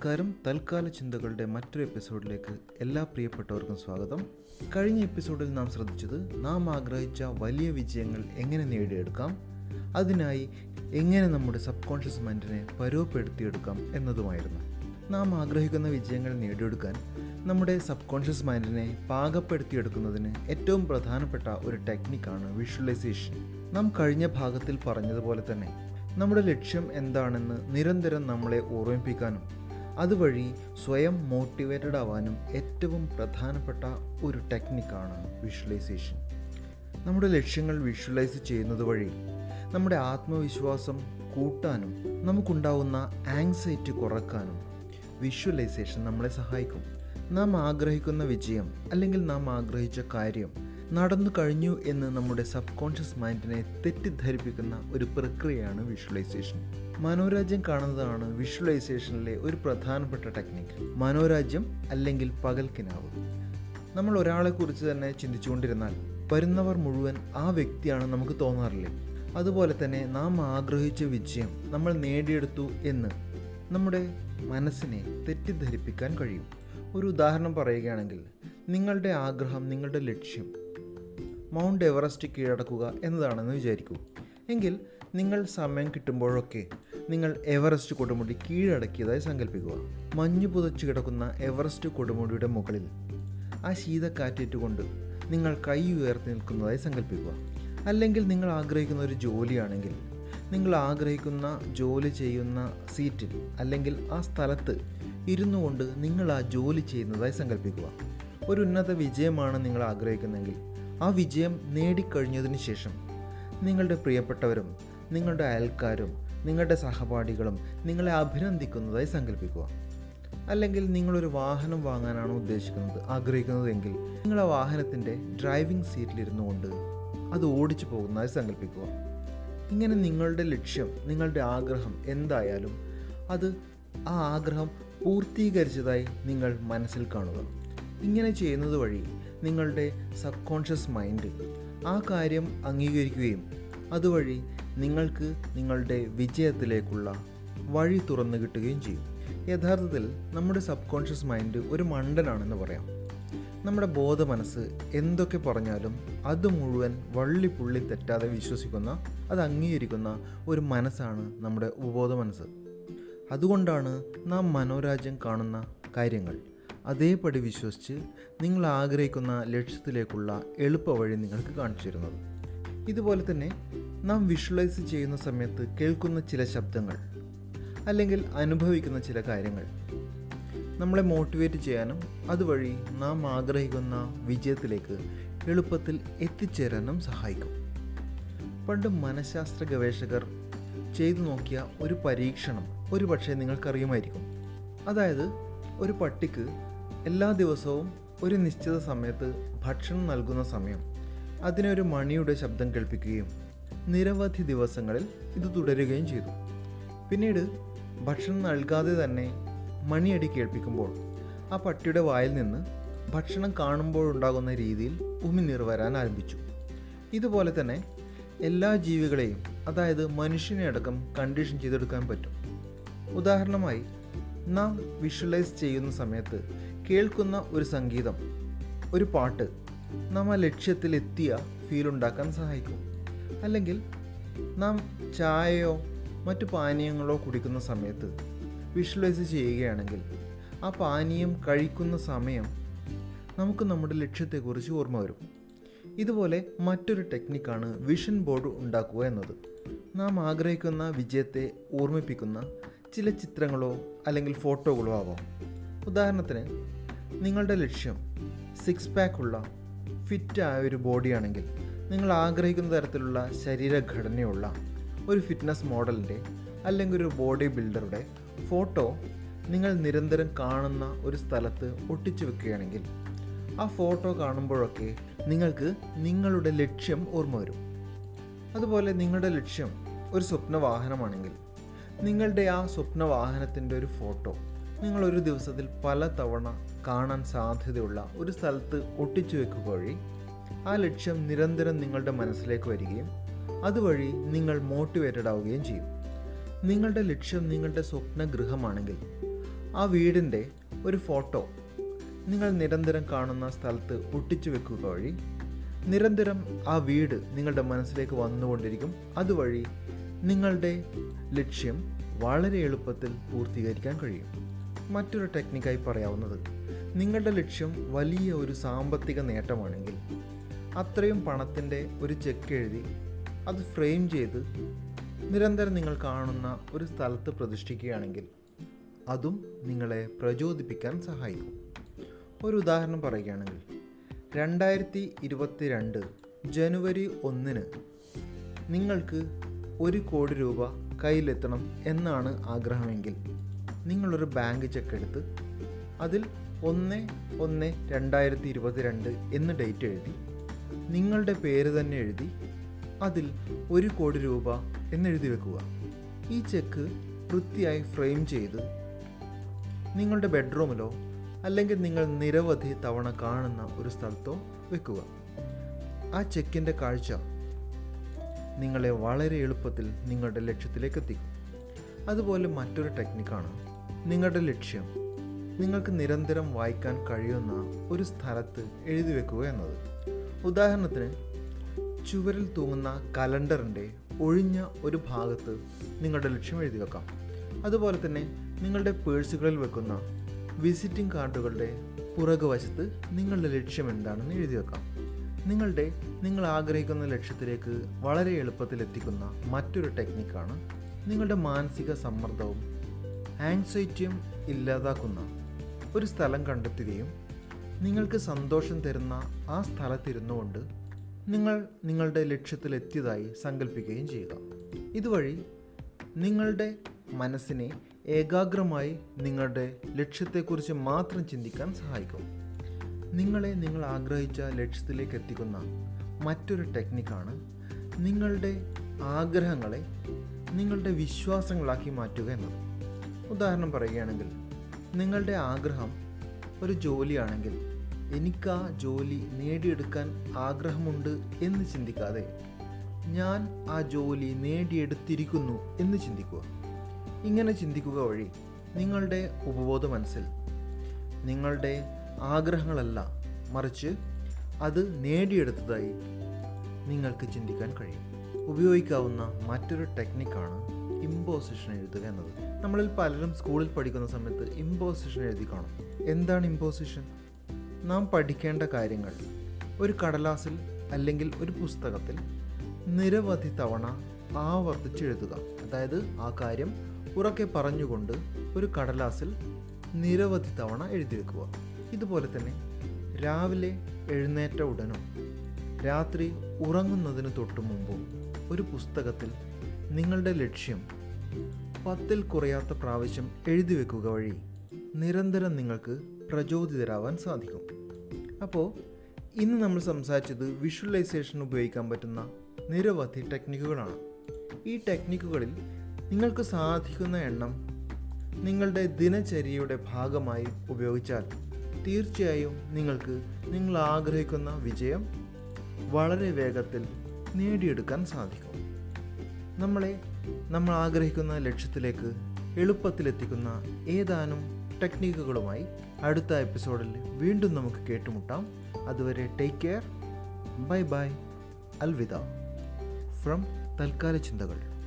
നമസ്കാരം. തൽക്കാല ചിന്തകളുടെ മറ്റൊരു എപ്പിസോഡിലേക്ക് എല്ലാ പ്രിയപ്പെട്ടവർക്കും സ്വാഗതം. കഴിഞ്ഞ എപ്പിസോഡിൽ നാം ശ്രദ്ധിച്ചത് നാം ആഗ്രഹിച്ച വലിയ വിജയങ്ങൾ എങ്ങനെ നേടിയെടുക്കാം അതിനായി എങ്ങനെ നമ്മുടെ സബ് കോൺഷ്യസ് മൈൻഡിനെ പരുവപ്പെടുത്തിയെടുക്കാം എന്നതുമായിരുന്നു. നാം ആഗ്രഹിക്കുന്ന വിജയങ്ങൾ നേടിയെടുക്കാൻ നമ്മുടെ സബ് കോൺഷ്യസ് മൈൻഡിനെ പാകപ്പെടുത്തിയെടുക്കുന്നതിന് ഏറ്റവും പ്രധാനപ്പെട്ട ഒരു ടെക്നിക്കാണ് വിഷ്വലൈസേഷൻ. നാം കഴിഞ്ഞ ഭാഗത്തിൽ പറഞ്ഞതുപോലെ തന്നെ നമ്മുടെ ലക്ഷ്യം എന്താണെന്ന് നിരന്തരം നമ്മളെ ഓർമ്മിപ്പിക്കാനും അതുവഴി സ്വയം മോട്ടിവേറ്റഡ് ആവാനും ഏറ്റവും പ്രധാനപ്പെട്ട ഒരു ടെക്നിക്കാണ് വിഷ്വലൈസേഷൻ നമ്മുടെ ലക്ഷ്യങ്ങൾ വിഷ്വലൈസ് ചെയ്യുന്നത് വഴി നമ്മുടെ ആത്മവിശ്വാസം കൂട്ടാനും നമുക്കുണ്ടാവുന്ന ആങ്സൈറ്റി കുറക്കാനും വിഷ്വലൈസേഷൻ നമ്മളെ സഹായിക്കും. നാം ആഗ്രഹിക്കുന്ന വിജയം അല്ലെങ്കിൽ നാം ആഗ്രഹിച്ച കാര്യം നടന്നു കഴിഞ്ഞു എന്ന് നമ്മുടെ സബ് കോൺഷ്യസ് മൈൻഡിനെ തെറ്റിദ്ധരിപ്പിക്കുന്ന ഒരു പ്രക്രിയയാണ് വിഷ്വലൈസേഷൻ മനോരാജ്യം കാണുന്നതാണ് വിഷ്വലൈസേഷനിലെ ഒരു പ്രധാനപ്പെട്ട ടെക്നിക്ക്. മനോരാജ്യം അല്ലെങ്കിൽ പകൽക്കിനാവ്. നമ്മൾ ഒരാളെക്കുറിച്ച് തന്നെ ചിന്തിച്ചുകൊണ്ടിരുന്നാൽ വരുന്നവർ മുഴുവൻ ആ വ്യക്തിയാണ് നമുക്ക് തോന്നാറില്ലേ? അതുപോലെ തന്നെ നാം ആഗ്രഹിച്ച വിജയം നമ്മൾ നേടിയെടുത്തു എന്ന് നമ്മുടെ മനസ്സിനെ തെറ്റിദ്ധരിപ്പിക്കാൻ കഴിയും. ഒരു ഉദാഹരണം പറയുകയാണെങ്കിൽ നിങ്ങളുടെ ആഗ്രഹം നിങ്ങളുടെ ലക്ഷ്യം മൗണ്ട് എവറസ്റ്റ് കീഴടക്കുക എന്നതാണെന്ന് വിചാരിക്കൂ. എങ്കിൽ നിങ്ങൾ സമയം കിട്ടുമ്പോഴൊക്കെ നിങ്ങൾ എവറസ്റ്റ് കൊടുമുടി കീഴടക്കിയതായി സങ്കല്പിക്കുക. മഞ്ഞു പുതച്ചു കിടക്കുന്ന എവറസ്റ്റ് കൊടുമുടിയുടെ മുകളിൽ ആ ശീതക്കാറ്റേറ്റുകൊണ്ട് നിങ്ങൾ കൈ ഉയർത്തി നിൽക്കുന്നതായി സങ്കല്പിക്കുക. അല്ലെങ്കിൽ നിങ്ങൾ ആഗ്രഹിക്കുന്ന ഒരു ജോലിയാണെങ്കിൽ നിങ്ങൾ ആഗ്രഹിക്കുന്ന ജോലി ചെയ്യുന്ന സീറ്റിൽ അല്ലെങ്കിൽ ആ സ്ഥലത്ത് ഇരുന്നു കൊണ്ട് നിങ്ങൾ ആ ജോലി ചെയ്യുന്നതായി സങ്കല്പിക്കുക. ഒരു ഉന്നത വിജയമാണ് നിങ്ങൾ ആഗ്രഹിക്കുന്നതെങ്കിൽ ആ വിജയം നേടിക്കഴിഞ്ഞതിന് ശേഷം നിങ്ങളുടെ പ്രിയപ്പെട്ടവരും നിങ്ങളുടെ അയൽക്കാരും നിങ്ങളുടെ സഹപാഠികളും നിങ്ങളെ അഭിനന്ദിക്കുന്നതായി സങ്കല്പിക്കുക. അല്ലെങ്കിൽ നിങ്ങളൊരു വാഹനം വാങ്ങാനാണ് ഉദ്ദേശിക്കുന്നത് ആഗ്രഹിക്കുന്നതെങ്കിൽ നിങ്ങളെ വാഹനത്തിന്റെ ഡ്രൈവിംഗ് സീറ്റിലിരുന്നു കൊണ്ട് അത് ഓടിച്ചു പോകുന്നതായി സങ്കല്പിക്കുക. ഇങ്ങനെ നിങ്ങളുടെ ലക്ഷ്യം നിങ്ങളുടെ ആഗ്രഹം എന്തായാലും അത് ആ ആഗ്രഹം പൂർത്തീകരിച്ചതായി നിങ്ങൾ മനസ്സിൽ കാണുക. ഇങ്ങനെ ചെയ്യുന്നത് വഴി നിങ്ങളുടെ സബ് കോൺഷ്യസ് മൈൻഡ് ആ കാര്യം അംഗീകരിക്കുകയും അതുവഴി നിങ്ങൾക്ക് നിങ്ങളുടെ വിജയത്തിലേക്കുള്ള വഴി തുറന്നു കിട്ടുകയും ചെയ്യും. യഥാർത്ഥത്തിൽ നമ്മുടെ സബ് കോൺഷ്യസ് മൈൻഡ് ഒരു മണ്ടനാണെന്ന് പറയാം. നമ്മുടെ ബോധ മനസ്സ് എന്തൊക്കെ പറഞ്ഞാലും അത് മുഴുവൻ വള്ളിപ്പുള്ളി തെറ്റാതെ വിശ്വസിക്കുന്ന അത് അംഗീകരിക്കുന്ന ഒരു മനസ്സാണ് നമ്മുടെ ഉപബോധ മനസ്സ് അതുകൊണ്ടാണ് നാം മനോരാജ്യം കാണുന്ന കാര്യങ്ങൾ അതേപടി വിശ്വസിച്ച് നിങ്ങൾ ആഗ്രഹിക്കുന്ന ലക്ഷ്യത്തിലേക്കുള്ള എളുപ്പവഴി നിങ്ങൾക്ക് കാണിച്ചു തരുന്നത്. ഇതുപോലെ തന്നെ നാം വിഷ്വലൈസ് ചെയ്യുന്ന സമയത്ത് കേൾക്കുന്ന ചില ശബ്ദങ്ങൾ അല്ലെങ്കിൽ അനുഭവിക്കുന്ന ചില കാര്യങ്ങൾ. നമ്മളെ മോട്ടിവേറ്റ് ചെയ്യാനും അതുവഴി നാം ആഗ്രഹിക്കുന്ന വിജയത്തിലേക്ക് എളുപ്പത്തിൽ എത്തിച്ചേരാനും സഹായിക്കും. പണ്ട് മനഃശാസ്ത്ര ഗവേഷകർ ചെയ്തു നോക്കിയ ഒരു പരീക്ഷണം ഒരു പക്ഷേ നിങ്ങൾക്കറിയുമായിരിക്കും. അതായത് ഒരു പട്ടിക്ക് എല്ലാ ദിവസവും ഒരു നിശ്ചിത സമയത്ത് ഭക്ഷണം നൽകുന്ന സമയം അതിനൊരു മണിയുടെ ശബ്ദം കേൾപ്പിക്കുകയും നിരവധി ദിവസങ്ങളിൽ ഇത് തുടരുകയും ചെയ്തു. പിന്നീട് ഭക്ഷണം നൽകാതെ തന്നെ മണിയടി കേൾപ്പിക്കുമ്പോൾ ആ പട്ടിയുടെ വായിൽ നിന്ന് ഭക്ഷണം കാണുമ്പോഴുണ്ടാകുന്ന രീതിയിൽ ഉമിനീർ വരാൻ ആരംഭിച്ചു. ഇതുപോലെ തന്നെ എല്ലാ ജീവികളെയും അതായത് മനുഷ്യനെ അടക്കം കണ്ടീഷൻ ചെയ്തെടുക്കാൻ പറ്റും. ഉദാഹരണമായി നാം വിഷ്വലൈസ് ചെയ്യുന്ന സമയത്ത് കേൾക്കുന്ന ഒരു സംഗീതം ഒരു പാട്ട് നാം ആ ലക്ഷ്യത്തിലെത്തിയ ഫീൽ ഉണ്ടാക്കാൻ സഹായിക്കും. അല്ലെങ്കിൽ നാം ചായയോ മറ്റു പാനീയങ്ങളോ കുടിക്കുന്ന സമയത്ത് വിഷ്വലൈസ് ചെയ്യുകയാണെങ്കിൽ ആ പാനീയം കഴിക്കുന്ന സമയം നമുക്ക് നമ്മുടെ ലക്ഷ്യത്തെക്കുറിച്ച് ഓർമ്മ വരും. ഇതുപോലെ മറ്റൊരു ടെക്നിക്കാണ് വിഷൻ ബോർഡ് ഉണ്ടാക്കുക എന്നത്. നാം ആഗ്രഹിക്കുന്ന വിജയത്തെ ഓർമ്മിപ്പിക്കുന്ന ചില ചിത്രങ്ങളോ അല്ലെങ്കിൽ ഫോട്ടോകളോ ആവാം. ഉദാഹരണത്തിന് നിങ്ങളുടെ ലക്ഷ്യം സിക്സ് പാക്കുള്ള ഫിറ്റായ ഒരു ബോഡിയാണെങ്കിൽ നിങ്ങൾ ആഗ്രഹിക്കുന്ന തരത്തിലുള്ള ശരീരഘടനയുള്ള ഒരു ഫിറ്റ്നസ് മോഡലിന്റെ അല്ലെങ്കിൽ ഒരു ബോഡി ബിൽഡറുടെ ഫോട്ടോ നിങ്ങൾ നിരന്തരം കാണുന്ന ഒരു സ്ഥലത്ത് ഒട്ടിച്ചു വെക്കുകയാണെങ്കിൽ ആ ഫോട്ടോ കാണുമ്പോഴൊക്കെ നിങ്ങൾക്ക് നിങ്ങളുടെ ലക്ഷ്യം ഓർമ്മ വരും. അതുപോലെ നിങ്ങളുടെ ലക്ഷ്യം ഒരു സ്വപ്നവാഹനമാണെങ്കിൽ നിങ്ങളുടെ ആ സ്വപ്ന വാഹനത്തിന്റെ ഒരു ഫോട്ടോ നിങ്ങളൊരു ദിവസത്തിൽ പല തവണ കാണാൻ സാധ്യതയുള്ള ഒരു സ്ഥലത്ത് ഒട്ടിച്ചു വെക്കുക വഴി ആ ലക്ഷ്യം നിരന്തരം നിങ്ങളുടെ മനസ്സിലേക്ക് വരികയും അതുവഴി നിങ്ങൾ മോട്ടിവേറ്റഡ് ആവുകയും ചെയ്യും. നിങ്ങളുടെ ലക്ഷ്യം നിങ്ങളുടെ സ്വപ്ന ഗൃഹമാണെങ്കിൽ ആ വീടിന്റെ ഒരു ഫോട്ടോ നിങ്ങൾ നിരന്തരം കാണുന്ന സ്ഥലത്ത് ഒട്ടിച്ചു വെക്കുക വഴി നിരന്തരം ആ വീട് നിങ്ങളുടെ മനസ്സിലേക്ക് വന്നുകൊണ്ടിരിക്കും. അതുവഴി നിങ്ങളുടെ ലക്ഷ്യം വളരെ എളുപ്പത്തിൽ പൂർത്തീകരിക്കാൻ കഴിയും. മറ്റൊരു ടെക്നിക്കായി പറയാവുന്നത് നിങ്ങളുടെ ലക്ഷ്യം വലിയ ഒരു സാമ്പത്തിക നേട്ടമാണെങ്കിൽ അത്രയും പണത്തിന്റെ ഒരു ചെക്ക് എഴുതി അത് ഫ്രെയിം ചെയ്ത് നിരന്തരം നിങ്ങൾ കാണുന്ന ഒരു സ്ഥലത്ത് പ്രതിഷ്ഠിക്കുകയാണെങ്കിൽ അതും നിങ്ങളെ പ്രചോദിപ്പിക്കാൻ സഹായിക്കും. ഒരു ഉദാഹരണം പറയുകയാണെങ്കിൽ രണ്ടായിരത്തി ഇരുപത്തി രണ്ട് ജനുവരി ഒന്നിന് നിങ്ങൾക്ക് ഒരു കോടി രൂപ കയ്യിലെത്തണം എന്നാണ് ആഗ്രഹമെങ്കിൽ നിങ്ങളൊരു ബാങ്ക് ചെക്ക് എടുത്ത് അതിൽ ഒന്ന് ഒന്ന് രണ്ടായിരത്തി ഇരുപത്തി രണ്ട് എന്ന് ഡേറ്റ് എഴുതി നിങ്ങളുടെ പേര് തന്നെ എഴുതി അതിൽ ഒരു കോടി രൂപ എന്നെഴുതി വെക്കുക. ഈ ചെക്ക് വൃത്തിയായി ഫ്രെയിം ചെയ്ത് നിങ്ങളുടെ ബെഡ്റൂമിലോ അല്ലെങ്കിൽ നിങ്ങൾ നിരവധി തവണ കാണുന്ന ഒരു സ്ഥലത്തോ വെക്കുക. ആ ചെക്കിന്റെ കാഴ്ച നിങ്ങളെ വളരെ എളുപ്പത്തിൽ നിങ്ങളുടെ ലക്ഷ്യത്തിലേക്ക് എത്തിക്കും അതുപോലെ മറ്റൊരു ടെക്നിക്കാണ് നിങ്ങളുടെ ലക്ഷ്യം. നിങ്ങൾക്ക് നിരന്തരം വായിക്കാൻ കഴിയുന്ന ഒരു സ്ഥലത്ത് എഴുതി വെക്കുക എന്നത്. ഉദാഹരണത്തിന് ചുവരിൽ തൂങ്ങുന്ന കലണ്ടറിന്റെ ഒഴിഞ്ഞ ഒരു ഭാഗത്ത് നിങ്ങളുടെ ലക്ഷ്യം എഴുതി വെക്കാം. അതുപോലെ തന്നെ നിങ്ങളുടെ പേഴ്സുകളിൽ വെക്കുന്ന വിസിറ്റിംഗ് കാർഡുകളുടെ പുറകുവശത്ത് നിങ്ങളുടെ ലക്ഷ്യം എന്താണെന്ന് എഴുതി വെക്കാം. നിങ്ങളുടെ നിങ്ങൾ ആഗ്രഹിക്കുന്ന ലക്ഷ്യത്തിലേക്ക് വളരെ എളുപ്പത്തിൽ എത്തിക്കുന്ന മറ്റൊരു ടെക്നിക്കാണ് നിങ്ങളുടെ മാനസിക സമ്മർദ്ദവും ആങ്സൈറ്റിയും ഇല്ലാതാക്കുന്ന ഒരു സ്ഥലം കണ്ടെത്തുകയും നിങ്ങൾക്ക് സന്തോഷം തരുന്ന ആ സ്ഥലത്തിരുന്നു കൊണ്ട് നിങ്ങൾ നിങ്ങളുടെ ലക്ഷ്യത്തിലെത്തിയതായി സങ്കല്പിക്കുകയും ചെയ്യുക. ഇതുവഴി നിങ്ങളുടെ മനസ്സിനെ ഏകാഗ്രമായി നിങ്ങളുടെ ലക്ഷ്യത്തെക്കുറിച്ച് മാത്രം ചിന്തിക്കാൻ സഹായിക്കും. നിങ്ങളെ നിങ്ങൾ ആഗ്രഹിച്ച ലക്ഷ്യത്തിലേക്ക് എത്തിക്കുന്ന മറ്റൊരു ടെക്നിക്കാണ് നിങ്ങളുടെ ആഗ്രഹങ്ങളെ നിങ്ങളുടെ വിശ്വാസങ്ങളാക്കി മാറ്റുക എന്നത്. ഉദാഹരണം പറയുകയാണെങ്കിൽ നിങ്ങളുടെ ആഗ്രഹം ഒരു ജോലിയാണെങ്കിൽ എനിക്ക് ജോലി നേടിയെടുക്കാൻ ആഗ്രഹമുണ്ട് എന്ന് ചിന്തിക്കാതെ ഞാൻ ആ ജോലി നേടിയെടുത്തിരിക്കുന്നു എന്ന് ചിന്തിക്കുക. ഇങ്ങനെ ചിന്തിക്കുക വഴി നിങ്ങളുടെ ഉപബോധ മനസ്സിൽ നിങ്ങളുടെ ആഗ്രഹങ്ങളല്ല മറിച്ച് അത് നേടിയെടുത്തതായി നിങ്ങൾക്ക് ചിന്തിക്കാൻ കഴിയും. ഉപയോഗിക്കാവുന്ന മറ്റൊരു ടെക്നിക്കാണ് ഇമ്പോസിഷൻ എഴുതുക എന്നത്. നമ്മളിൽ പലരും സ്കൂളിൽ പഠിക്കുന്ന സമയത്ത് ഇമ്പോസിഷൻ എഴുതി കാണും. എന്താണ് ഇമ്പോസിഷൻ? നാം പഠിക്കേണ്ട കാര്യങ്ങൾ ഒരു കടലാസിൽ അല്ലെങ്കിൽ ഒരു പുസ്തകത്തിൽ നിരവധി തവണ ആവർത്തിച്ചെഴുതുക അതായത് ആ കാര്യം ഉറക്കെ പറഞ്ഞുകൊണ്ട് ഒരു കടലാസിൽ നിരവധി തവണ എഴുതി വെക്കുക ഇതുപോലെ തന്നെ രാവിലെ എഴുന്നേറ്റ ഉടനും രാത്രി ഉറങ്ങുന്നതിന് തൊട്ടു മുമ്പും ഒരു പുസ്തകത്തിൽ നിങ്ങളുടെ ലക്ഷ്യം പത്തിൽ കുറയാത്ത പ്രാവശ്യം എഴുതി വെക്കുക വഴി നിരന്തരം നിങ്ങൾക്ക് പ്രചോദിതരാവാൻ സാധിക്കും. അപ്പോൾ ഇന്ന് നമ്മൾ സംസാരിച്ചത് വിഷ്വലൈസേഷൻ ഉപയോഗിക്കാൻ പറ്റുന്ന നിരവധി ടെക്നിക്കുകളാണ് ഈ ടെക്നിക്കുകളിൽ നിങ്ങൾക്ക് സാധിക്കുന്ന എണ്ണം നിങ്ങളുടെ ദിനചര്യയുടെ ഭാഗമായി ഉപയോഗിച്ചാൽ തീർച്ചയായും നിങ്ങൾക്ക് നിങ്ങൾ ആഗ്രഹിക്കുന്ന വിജയം വളരെ വേഗത്തിൽ നേടിയെടുക്കാൻ സാധിക്കും. നമ്മളെ നമ്മൾ ആഗ്രഹിക്കുന്ന ലക്ഷ്യത്തിലേക്ക് എളുപ്പത്തിലെത്തിക്കുന്ന ഏതാനും ടെക്നിക്കുകളുമായി അടുത്ത എപ്പിസോഡിൽ വീണ്ടും നമുക്ക് കേട്ടുമുട്ടാം. അതുവരെ ടേക്ക് കെയർ ബൈ ബൈ അൽവിദ. ഫ്രം തൽക്കാല ചിന്തകൾ.